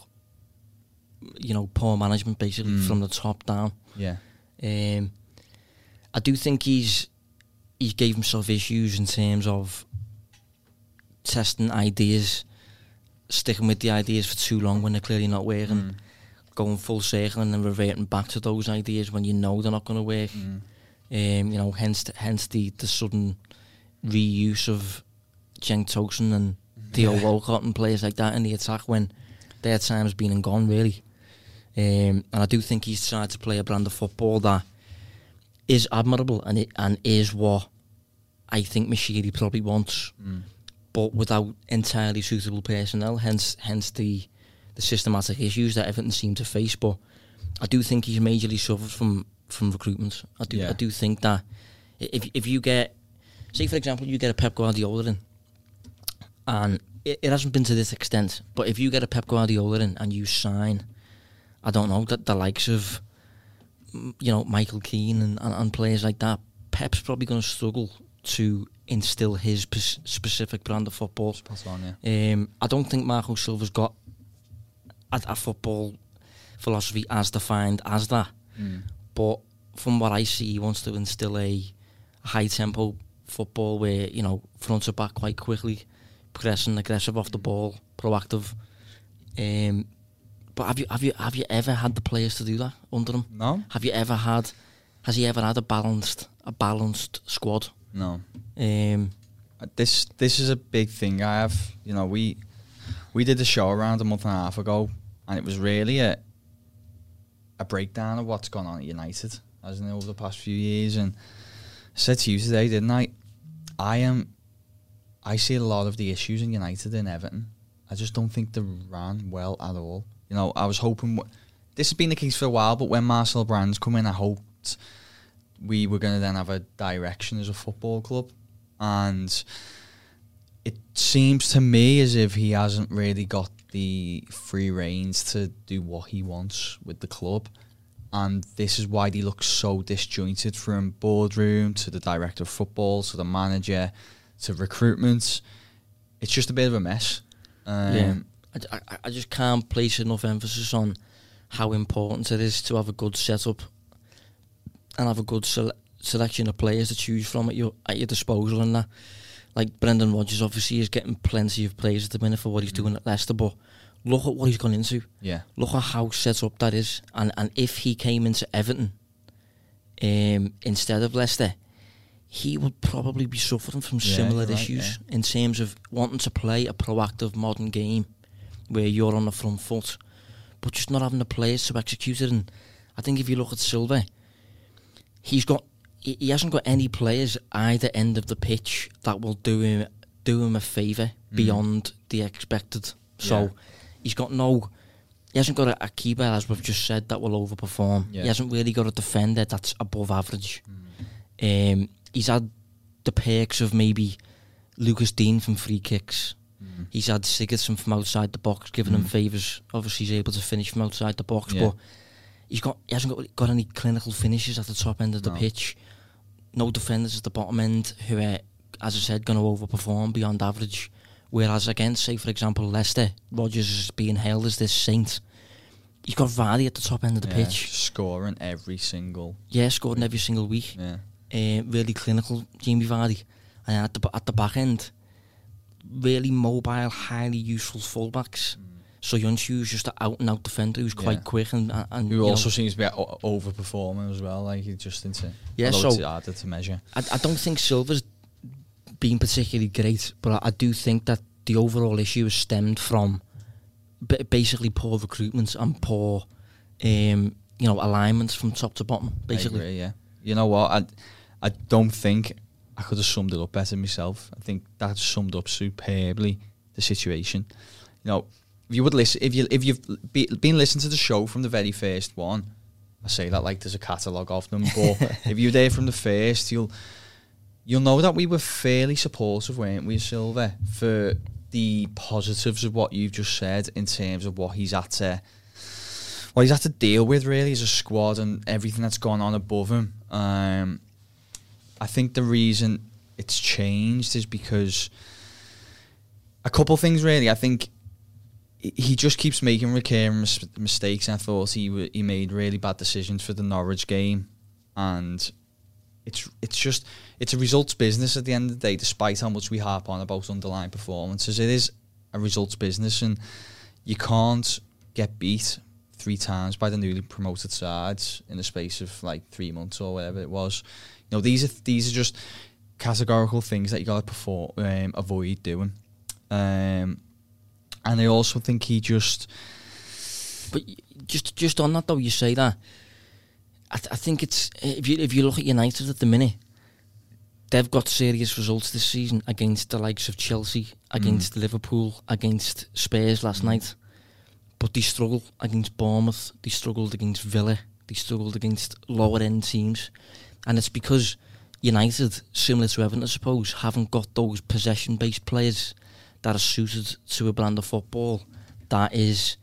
you know, poor management, basically Mm. from the top down. Yeah. Um, I do think he's he gave himself issues in terms of testing ideas, sticking with the ideas for too long when they're clearly not working, Mm. going full circle and then reverting back to those ideas when you know they're not going to work. Mm. Um, you know, hence hence the, the sudden reuse of Cenk Tosun and Theo Yeah. Walcott and players like that in the attack when their time's been and gone really. Um, and I do think he's tried to play a brand of football that is admirable and it, and is what I think Moshiri probably wants, Mm. But without entirely suitable personnel. Hence, hence the the systematic issues that Everton seem to face. But I do think he's majorly suffered from from recruitment. I do Yeah. I do think that if if you get, say for example, you get a Pep Guardiola in, and it, it hasn't been to this extent, but if you get a Pep Guardiola in and you sign, I don't know that the likes of you know Michael Keane and, and, and players like that, Pep's probably going to struggle to instill his pes- specific brand of football. Spot on, yeah. Um, I don't think Marco Silva's got a, a football philosophy as defined as that. Mm. But from what I see, he wants to instill a, high tempo football where you know front to back quite quickly, progressing, aggressive off the ball, proactive. Um, but have you have you have you ever had the players to do that under him? No? Have you ever had? Has he ever had a balanced a balanced squad? No. Um, This this is a big thing I have. You know, we we did the show around a month and a half ago, and it was really a a breakdown of what's gone on at United, hasn't it, over the past few years. And I said to you today, didn't I? I am. I see a lot of the issues in United in Everton. I just don't think they ran well at all. You know, I was hoping w- this has been the case for a while, but when Marcel Brands come in, I hoped we were going to then have a direction as a football club, and it seems to me as if he hasn't really got the free reins to do what he wants with the club. And this is why he looks so disjointed from boardroom to the director of football to the manager to recruitment. It's just a bit of a mess. Um, yeah, I, I, I just can't place enough emphasis on how important it is to have a good setup and have a good sele- selection of players to choose from at your at your disposal and that. Like Brendan Rodgers obviously is getting plenty of players at the minute for what he's doing at Leicester, but look at what he's gone into. Yeah. Look at how set up that is, and and if he came into Everton um, instead of Leicester, he would probably be suffering from Yeah, similar you're right, issues in terms of wanting to play a proactive modern game where you're on the front foot, but just not having the players to execute it. And I think if you look at Silva, he's got he, hasn't got any players either end of the pitch that will do him do him a favour Mm. beyond the expected. So Yeah. he's got no. He hasn't got a, a keeper, as we've just said, that will overperform. Yeah. He hasn't really got a defender that's above average. Mm. Um, he's had the perks of maybe Lucas Digne from free kicks. Mm. He's had Sigurdsson from outside the box, giving him Mm. favours. Obviously, he's able to finish from outside the box, Yeah. but he's got he hasn't got, got any clinical finishes at the top end of the No. pitch. No defenders at the bottom end who are, as I said, going to overperform beyond average. Whereas against, say for example, Leicester, Rodgers is being hailed as this saint. He's got Vardy at the top end of the Yeah, pitch. Scoring every single. Yeah, scoring every single week Yeah. uh, really clinical Jamie Vardy, and at the at the back end, really mobile, highly useful fullbacks. Söyüncü's just an out and out defender who's quite Yeah. quick and and, and Who you know, also seems to be overperforming as well. Like he just into. Yeah, so- it's harder to measure. I, I don't think Silva's been particularly great, but I, I do think that the overall issue is stemmed from b- basically poor recruitment and poor, um, you know, alignments from top to bottom. Basically, I agree, yeah. You know what? I I don't think I could have summed it up better myself. I think that summed up superbly the situation. You know, if you would listen, if you if you've be, been listening to the show from the very first one, I say that like there's a catalogue of them, but if you're there from the first, you'll you'll know that we were fairly supportive, weren't we, Silva, for the positives of what you've just said in terms of what he's had to what he's had to deal with really as a squad and everything that's gone on above him. Um, I think the reason it's changed is because a couple things really. I think he just keeps making recurring mis- mistakes. I thought he w- he made really bad decisions for the Norwich game, and it's it's just it's a results business at the end of the day. Despite how much we harp on about underlying performances, it is a results business, and you can't get beat three times by the newly promoted sides in the space of like three months or whatever it was. You know, these are these are just categorical things that you got to um, avoid doing. Um, and I also think he just. But just just on that though, you say that. I, th- I think it's if you if you look at United at the minute, they've got serious results this season against the likes of Chelsea, against Mm. Liverpool, against Spurs last night. But they struggle against Bournemouth. They struggled against Villa. They struggled against lower end teams, and it's because United, similar to Everton, I suppose, haven't got those possession based players that are suited to a brand of football that is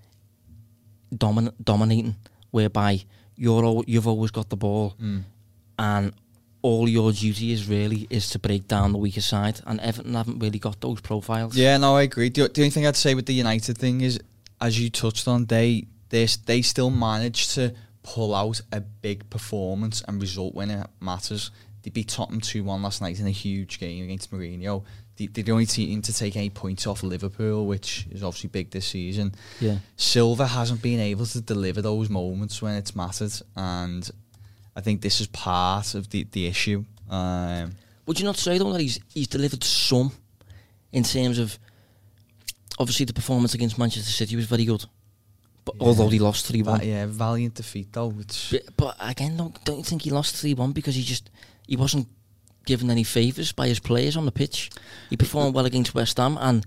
domin- dominating, whereby you're al- you've always got the ball Mm. and all your duty is really is to break down the weaker side. And Everton haven't really got those profiles. Yeah, no, I agree. The, the only thing I'd say with the United thing is, as you touched on, they they they still managed to pull out a big performance and result when it matters. They beat Tottenham two one last night in a huge game against Mourinho. They, they're the only team to take any points off Liverpool, which is obviously big this season. yeah. Silva hasn't been able to deliver those moments when it's mattered, and I think this is part of the the issue. Um, Would you not say though that he's he's delivered some in terms of obviously the performance against Manchester City was very good, but Yeah. although he lost three one. yeah, valiant defeat though. Which But, but again, don't, don't you think he lost 3 1 because he just he wasn't given any favours by his players on the pitch? He performed well against West Ham and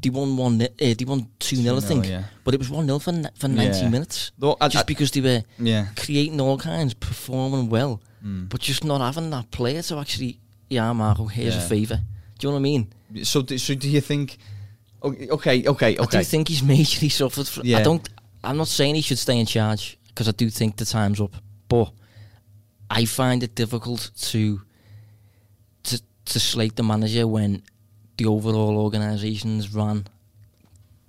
they won one. Uh, they won two 0 I think, yeah. but it was one 0 for for ninety Yeah. minutes. Though, I- just I- because they were yeah. creating all kinds, performing well, Mm. but just not having that player to actually, yeah, Marco, here's Yeah. a favour. Do you know what I mean? So, do, so do you think? Okay, okay, okay. I do think he's majorly suffered. From, I don't. I'm not saying he should stay in charge because I do think the time's up, but I find it difficult to to slate the manager when the overall organisation is run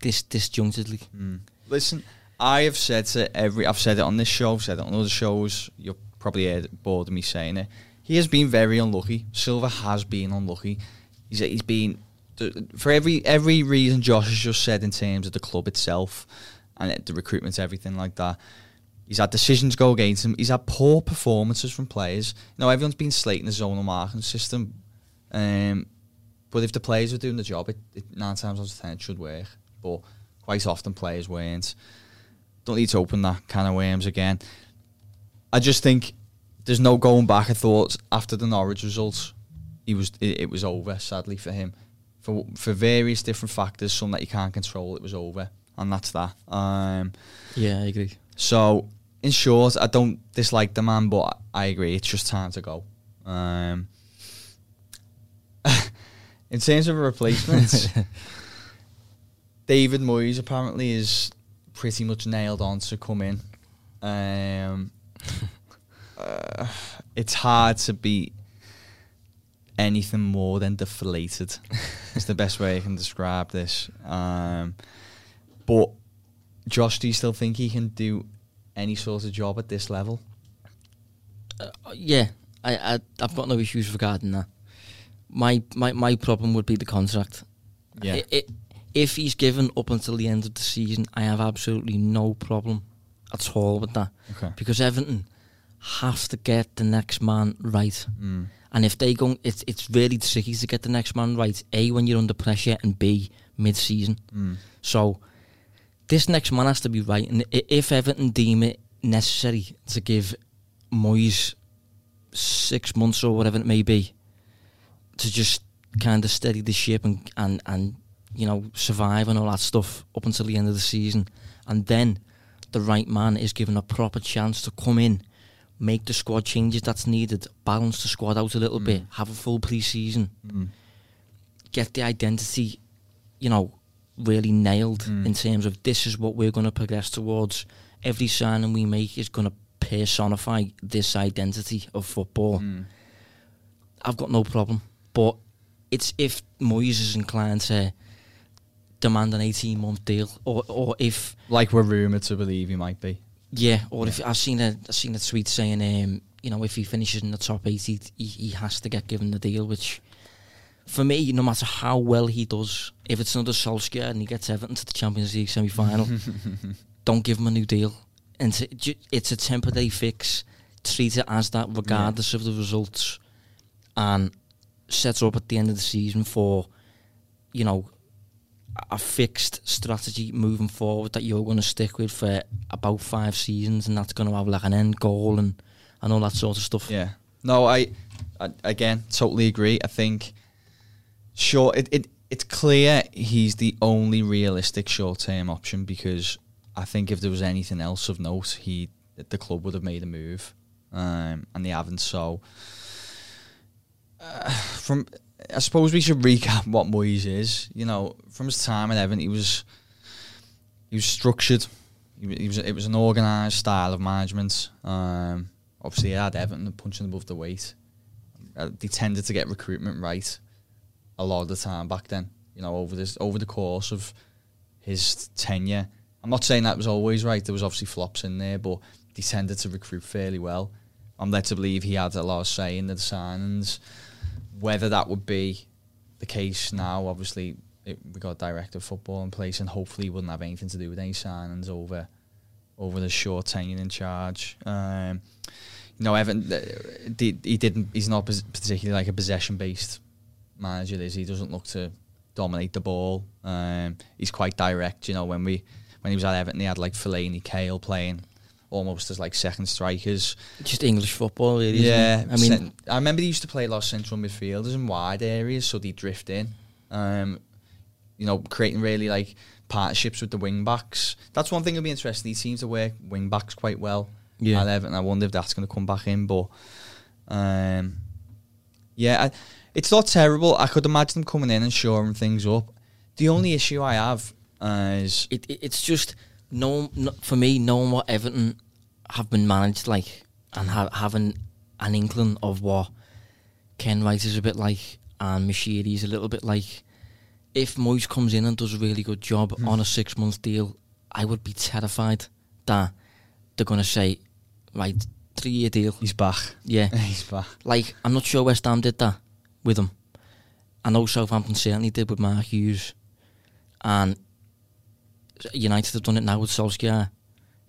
dis disjunctedly. Mm. Listen, I have said to every. I've said it on this show. I've said it on other shows. You're probably bored of me saying it. He has been very unlucky. Silva has been unlucky. He's he's been for every every reason Josh has just said in terms of the club itself and the recruitment, everything like that. He's had decisions go against him. He's had poor performances from players. You know, everyone's been slating the zonal marking system, um, but if the players were doing the job, it, it nine times out of ten it should work. But quite often players weren't. Don't need to open that can of worms again. I just think there's no going back. I thought after the Norwich results, he was it, it was over. Sadly for him, for for various different factors, some that you can't control, it was over, and that's that. Um, Yeah, I agree. so in short, I don't dislike the man, but I agree it's just time to go. Um, in terms of a replacement, David Moyes apparently is pretty much nailed on to come in. Um, uh, it's hard to be anything more than deflated. it's the best way I can describe this. Um, but Josh, do you still think he can do any sort of job at this level? Uh, yeah, I, I I've got no issues regarding that. My my my problem would be the contract. Yeah. I- i- if he's given up until the end of the season, I have absolutely no problem at all with that. Okay. Because Everton have to get the next man right. Mm. And if they go, it's it's really tricky to get the next man right. A when you're under pressure, and B mid season. Mm. So this next man has to be right. And if Everton deem it necessary to give Moyes six months or whatever it may be to just kind of steady the ship and and and you know survive and all that stuff up until the end of the season, and then the right man is given a proper chance to come in, make the squad changes that's needed, balance the squad out a little Mm. bit, have a full pre-season, Mm. get the identity, you know, really nailed Mm. in terms of this is what we're going to progress towards. Every signing we make is going to personify this identity of football. Mm. I've got no problem. But it's if Moyes is inclined to demand an 18 month deal, or, or if, Like we're rumoured to believe he might be. yeah, or if I've seen a, I've seen a tweet saying, um, you know, if he finishes in the top eight, he, he, he has to get given the deal, which for me, no matter how well he does, if it's another Solskjaer and he gets Everton to the Champions League semi final, don't give him a new deal. And t- ju- it's a temporary fix. Treat it as that, regardless of the results, and set up at the end of the season for, you know, a- a fixed strategy moving forward that you're going to stick with for about five seasons, and that's going to have like an end goal and and all that sort of stuff. Yeah. No, I, I again totally agree. I think sure it, it it's clear he's the only realistic short term option because I think if there was anything else of note, he the club would have made a move, um, and they haven't. So uh, from I suppose we should recap what Moyes is. You know, from his time at Everton, he was he was structured. He, he was it was an organised style of management. Um, obviously, he had Everton punching above the weight. Uh, they tended to get recruitment right a lot of the time back then. You know, over this over the course of his tenure. I'm not saying that was always right. There was obviously flops in there, but they tended to recruit fairly well. I'm led to believe he had a lot of say in the signings. Whether that would be the case now, obviously it, we got director of football in place, and hopefully he wouldn't have anything to do with any signings over over the short tenure in charge. Um, you know, Evan, he, he didn't. He's not particularly like a possession based manager. Is he? Doesn't look to dominate the ball. Um, he's quite direct. You know, when we when he was at Everton, he had like Fellaini, Cahill playing almost as like second strikers. Just English football, really. Yeah. I mean, I remember they used to play a lot of central midfielders in wide areas, so they drift in. Um, you know, creating really like partnerships with the wing backs. That's one thing that'll be interesting. He seems to work wing backs quite well. Yeah. at Everton. I wonder if that's going to come back in, but um, yeah, I, it's not terrible. I could imagine them coming in and shoring things up. The only issue I have uh, is it, it, it's just no, for me knowing what Everton have been managed like and ha- having an inkling of what Kenwright is a bit like and Moshiri is a little bit like. If Moyes comes in and does a really good job hmm. on a six month deal, I would be terrified that they're going to say, right, three year deal. he's back. Yeah. he's back. Like, I'm not sure West Ham did that with him. I know Southampton certainly did with Mark Hughes. And United have done it now with Solskjaer.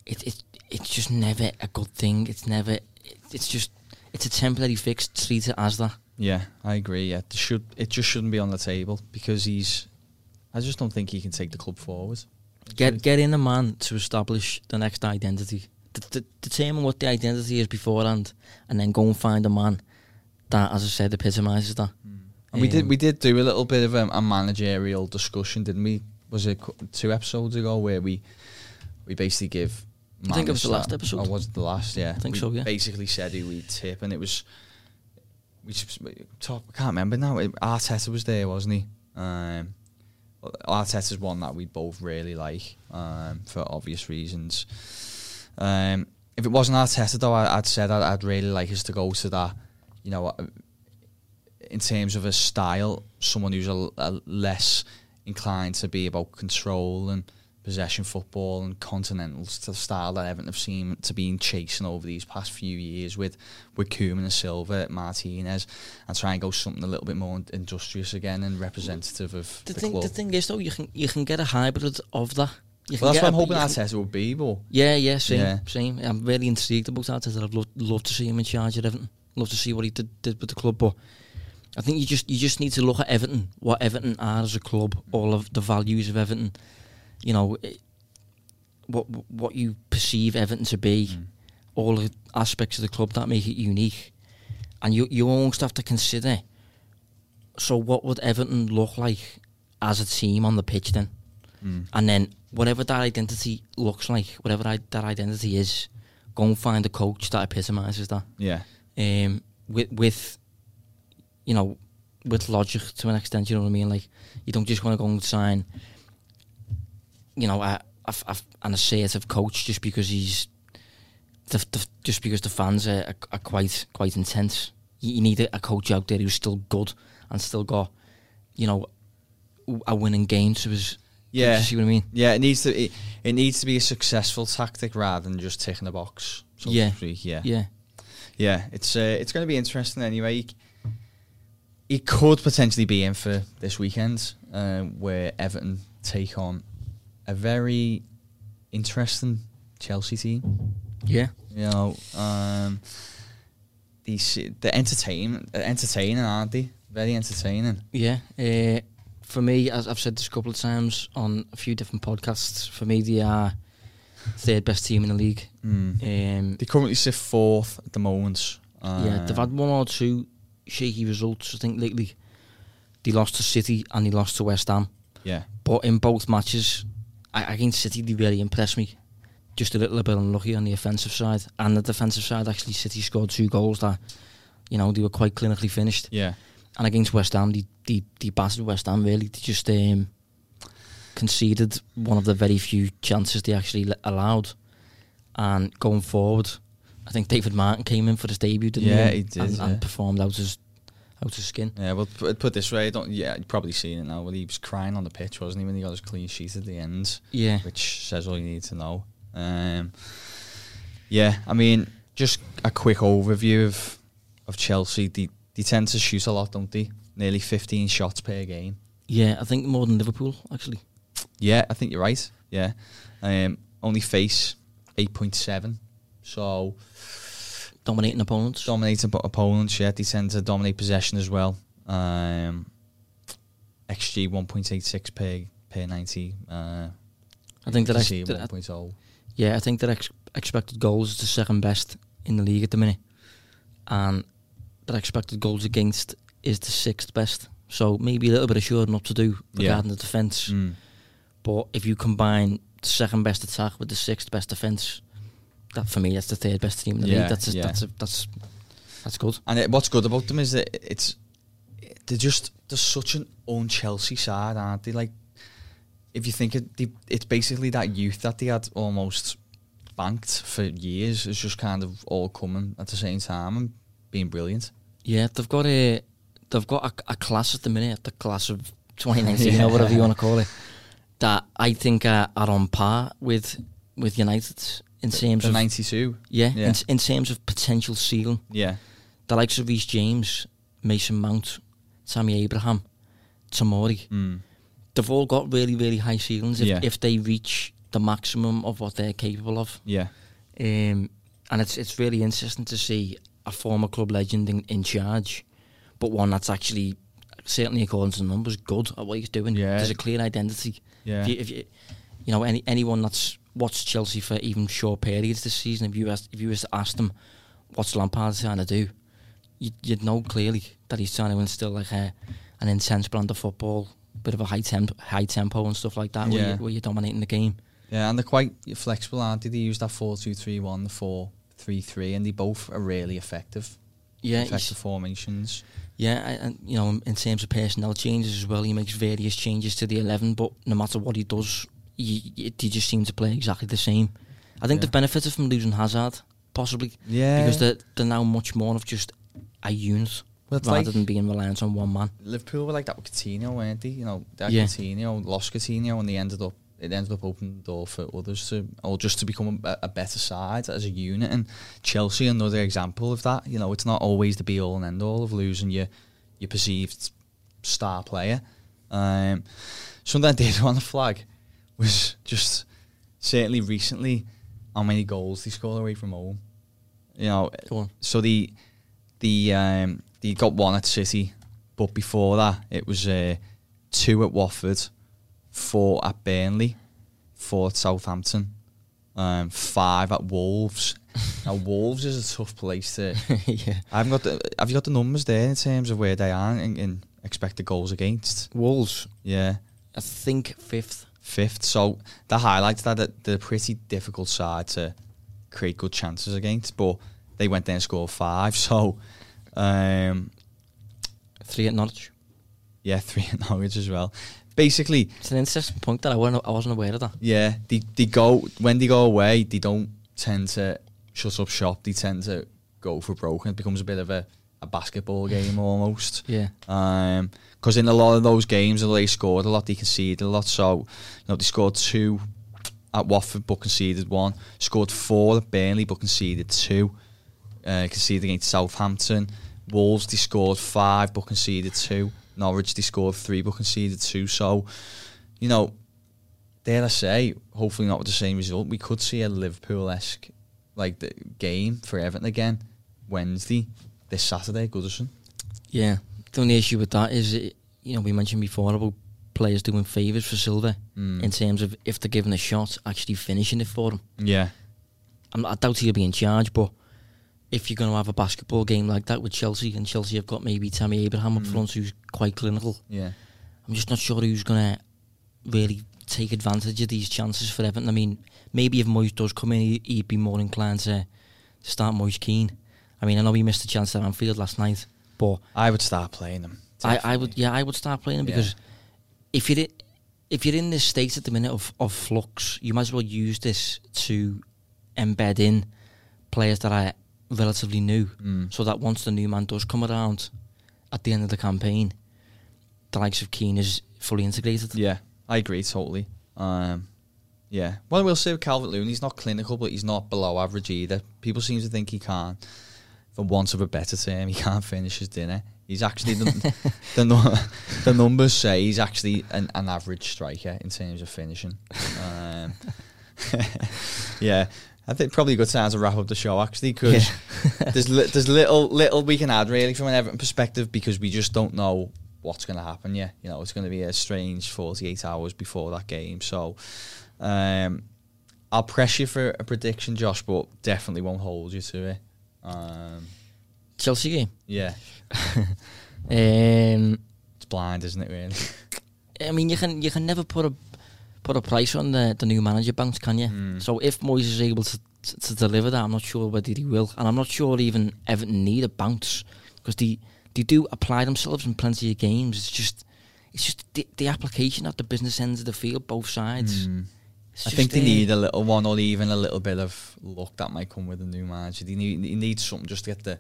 It, it, it's just never a good thing. It's never, it, it's just, it's a temporary fix. Treat it as that. Yeah, I agree. Yeah, it should it just shouldn't be on the table because he's. I just don't think he can take the club forward. Get get in a man to establish the next identity. D- d- determine what the identity is beforehand, and then go and find a man that, as I said, epitomises that. And we did Um, we did do a little bit of a, a managerial discussion, didn't we? Was it two episodes ago where we we basically give. I think it was the last episode. Or was it the last? Yeah, I think we so, yeah. Basically said who we tip, and it was. We top. I can't remember now. It- Arteta was there, wasn't he? Um, Arteta's one that we both really like um, for obvious reasons. Um, if it wasn't Arteta, though, I, I'd said I'd, I'd really like us to go to that. You know, uh, in terms of a style, someone who's a, a less inclined to be about control and possession football and continental st- style that Everton have seen to be chasing over these past few years with with Koeman and Silva, Martinez, and try and go something a little bit more industrious again and representative of The the, thing, club. the thing is though, you can you can get a hybrid of that. You well, that's what I'm hoping Arteta would be, but Yeah, yeah, same, Yeah. same. I'm really intrigued about that. I'd love, love to see him in charge of Everton. Love to see what he did, did with the club, but I think you just you just need to look at Everton, what Everton are as a club, all of the values of Everton. You know, eh, what what you perceive Everton to be, Mm. all the aspects of the club that make it unique, and you you almost have to consider. So, what would Everton look like as a team on the pitch then? mm, and then whatever that identity looks like, whatever I, that identity is, go and find a coach that epitomises that. yeah, Um, with with you know, with logic to an extent, you know what I mean. Like you don't just want to go and sign you know, a, a, a, an assertive coach just because he's the, the, just because the fans are, are, are quite quite intense. You, you need a, a coach out there who's still good and still got, you know, a winning game to his. Yeah. you see what I mean? Yeah, it needs to it, it needs to be a successful tactic rather than just ticking a box. So Yeah. yeah, Yeah, yeah. It's uh, it's going to be interesting anyway. He, he could potentially be in for this weekend, uh, where Everton take on a very interesting Chelsea team. yeah, You know, um, these the entertain entertaining, aren't they? Very entertaining. yeah. Uh, for me, as I've said this a couple of times on a few different podcasts, for me they are third best team in the league. Mm. Um, They currently sit fourth at the moment. yeah, they've Uh, had one or two shaky results. I think lately they lost to City and they lost to West Ham. yeah. But in both matches, I, against City, they really impressed me. Just a little bit unlucky on the offensive side. And the defensive side, actually, City scored two goals that, you know, they were quite clinically finished. Yeah. And against West Ham, they, they, they battered West Ham, really. They just um, conceded one of the very few chances they actually allowed. And going forward, I think David Martin came in for his debut, didn't Yeah, he? he did, And, yeah. and performed out his, out his skin. Yeah, well, put, put this way, I don't. Yeah, you've probably seen it now. Well, he was crying on the pitch, wasn't he, when he got his clean sheet at the end, Yeah. which says all you need to know. Um, yeah, I mean, just a quick overview of of Chelsea. They they tend to shoot a lot, don't they? Nearly fifteen shots per game. Yeah, I think more than Liverpool, actually. Yeah, I think you're right. Yeah, um, only face eight point seven. So Dominating opponents. dominating op- opponents. Yeah, they tend to dominate possession as well. Um, XG one point eight six per per ninety. Uh, I think that, ex- see that- one oh. yeah, I think that ex- expected goals is the second best in the league at the minute, and that expected goals against is the sixth best. So maybe a little bit of shoring up to do Yeah. regarding the defence. Mm. But if you combine the second best attack with the sixth best defence, that for me that's the third best team in the Yeah, league. That's a, yeah. that's a, that's that's good. And it, what's good about them is that it's they're just they're such an own Chelsea side, aren't they? Like if you think it, they, it's basically that youth that they had almost banked for years is just kind of all coming at the same time and being brilliant. Yeah, they've got a they've got a, a class at the minute, the class of 2019 Yeah. or whatever you want to call it, that I think are, are on par with with United in terms The of ninety two. yeah, Yeah. In, in terms of potential ceiling. Yeah. The likes of Reece James, Mason Mount, Tammy Abraham, Tomori, Mm. they've all got really really high ceilings if, Yeah. if they reach the maximum of what they're capable of. Yeah. Um, and it's it's really interesting to see a former club legend in, in charge, but one that's actually certainly according to the numbers good at what he's doing. Yeah. There's a clear identity. Yeah. If you, if you, you know, any anyone that's watched Chelsea for even short periods this season, if you asked, if you was to ask them what's Lampard trying to do, you'd, you'd know clearly that he's trying to instill like a, an intense brand of football, bit of a high temp, high tempo and stuff like that, where, you, where you're dominating the game. Yeah, and they're quite flexible, aren't they? They use that 4 2 3 1, the 4 3 3, and they both are really effective. Yeah, effective formations. Yeah, and you know, in- in terms of personnel changes as well, he makes various changes to the eleven. But no matter what he does, he just seems to play exactly the same. I think Yeah. they've benefited from losing Hazard, possibly Yeah. because they're they're now much more of just a unit Well, rather like- than being reliant on one man. Liverpool were like that with Coutinho, weren't they? You know, that Yeah. Coutinho lost Coutinho, and they ended up it ended up opening the door for others to, or just to become a, a better side as a unit. And Chelsea, another example of that. You know, it's not always the be all and end all of losing your your perceived star player. Um, something I did want to flag was just certainly recently how many goals they scored away from home. You know, so the the um they got one at City, but before that it was uh, two at Watford, four at Burnley, four at Southampton, um, five at Wolves. now Wolves is a tough place to. yeah, I haven't got the. Have you got the numbers there in terms of where they are in, in expected goals against? Wolves. Yeah, I think fifth. Fifth. So that highlights that they're a pretty difficult side to create good chances against, but they went there and scored five. So. Um, Three at Norwich. Yeah, three at Norwich as well. basically, It's an interesting point that I wasn't, I wasn't aware of that. yeah, they they go when they go away, they don't tend to shut up shop. They tend to go for broken. It becomes a bit of a, a basketball game almost. Yeah. Um because in a lot of those games, they scored a lot, they conceded a lot. So, you know, they scored two at Watford, but conceded one. Scored four at Burnley, but conceded two. Uh, conceded against Southampton. Wolves, they scored five, but conceded two. Norwich, they scored three, but conceded two. So, you know, dare I say, hopefully not with the same result, we could see a Liverpool-esque like the game for Everton again Wednesday, this Saturday, Goodison. Yeah. The only issue with that is, it, you know, we mentioned before about players doing favours for Silva Mm. in terms of if they're given a shot, actually finishing it for them. Yeah. I'm, I doubt he'll be in charge, but if you're going to have a basketball game like that with Chelsea, and Chelsea have got maybe Tammy Abraham up Mm. front who's quite clinical, Yeah. I'm just not sure who's going to really take advantage of these chances for Everton. I mean, maybe if Moyes does come in, he, he'd be more inclined to, to start Moise Kean. I mean, I know he missed a chance at Anfield last night, but I would start playing them. I, I would, yeah, I would start playing them Yeah. because if you're if you're in this state at the minute of, of flux, you might as well use this to embed in players that are relatively new, Mm. so that once the new man does come around at the end of the campaign, the likes of Kean is fully integrated. Yeah, I agree totally. Um, yeah. Well, we'll say with Calvert Lewin, he's not clinical, but he's not below average either. People seem to think he can't, for want of a better term, he can't finish his dinner. He's actually the the, the numbers say he's actually an, an average striker in terms of finishing. Um, yeah, I think probably a good time to wrap up the show actually because there's li- there's little little we can add really from an Everton perspective because we just don't know what's going to happen Yeah, You know, it's going to be a strange 48 hours before that game. So, um, I'll press you for a prediction, Josh, but definitely won't hold you to it. Um, Chelsea game. yeah, Um, it's blind, isn't it? Really? I mean, you can you can never put a put a price on the the new manager bounce, can you? Mm. So if Moyes is able to, to to deliver that, I'm not sure whether he will, and I'm not sure even Everton need a bounce because they they do apply themselves in plenty of games. It's just it's just the, the application at the business ends of the field, both sides. Mm. I think they need a little one or even a little bit of luck that might come with a new manager. They need, they need something just to get the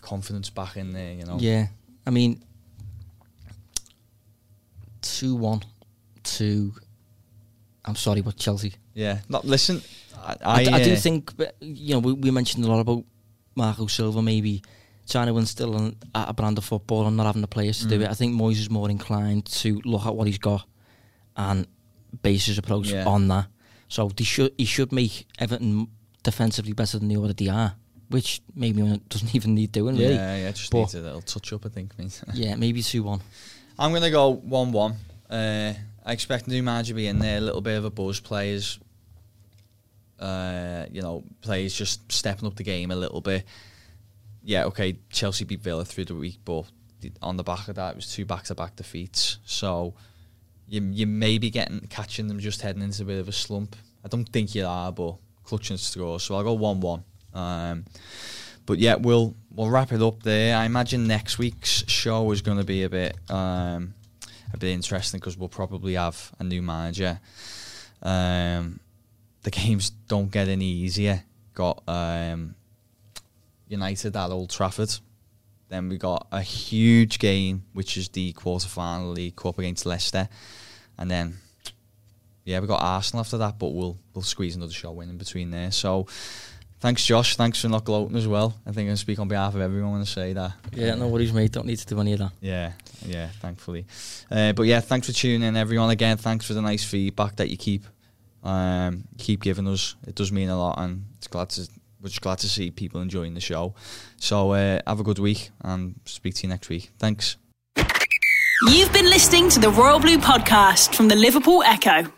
confidence back in there, you know? Yeah, I mean, two one, two. I'm sorry, but Chelsea. Yeah. Not, listen, I, I, I, d- I do uh, think you know we, we mentioned a lot about Marco Silva maybe trying to instill an, a brand of football and not having the players to do Mm. it. I think Moyes is more inclined to look at what he's got and base his approach Yeah. on that. So they should he should make Everton defensively better than they already are, which maybe doesn't even need doing really. Yeah, yeah, just But- needs a little touch up, I think. Yeah, maybe two one. I'm to go 1 1. Uh, I expect new manager to be in there, a little bit of a buzz. Players, uh, you know, players just stepping up the game a little bit. Yeah, okay, Chelsea beat Villa through the week, but on the back of that, it was two back to back defeats. So you, you may be getting catching them just heading into a bit of a slump. I don't think you are, but clutching straws. So I'll go 1 1. Um, but yeah, we'll we'll wrap it up there. I imagine next week's show is going to be a bit um, a bit interesting because we'll probably have a new manager. Um, the games don't get any easier. Got um, United at Old Trafford. Then we got a huge game, which is the quarter final League Cup against Leicester, and then yeah, we got Arsenal after that. But we'll we'll squeeze another show in in between there. So. Thanks, Josh. Thanks for not gloating as well. I think I speak on behalf of everyone when I say that. Yeah, no worries, mate. Don't need to do any of that. Yeah, yeah, thankfully. Uh, but yeah, thanks for tuning in, everyone. Again, thanks for the nice feedback that you keep um, keep giving us. It does mean a lot, and it's glad to we're just glad to see people enjoying the show. So uh, have a good week, and speak to you next week. Thanks. You've been listening to the Royal Blue podcast from the Liverpool Echo.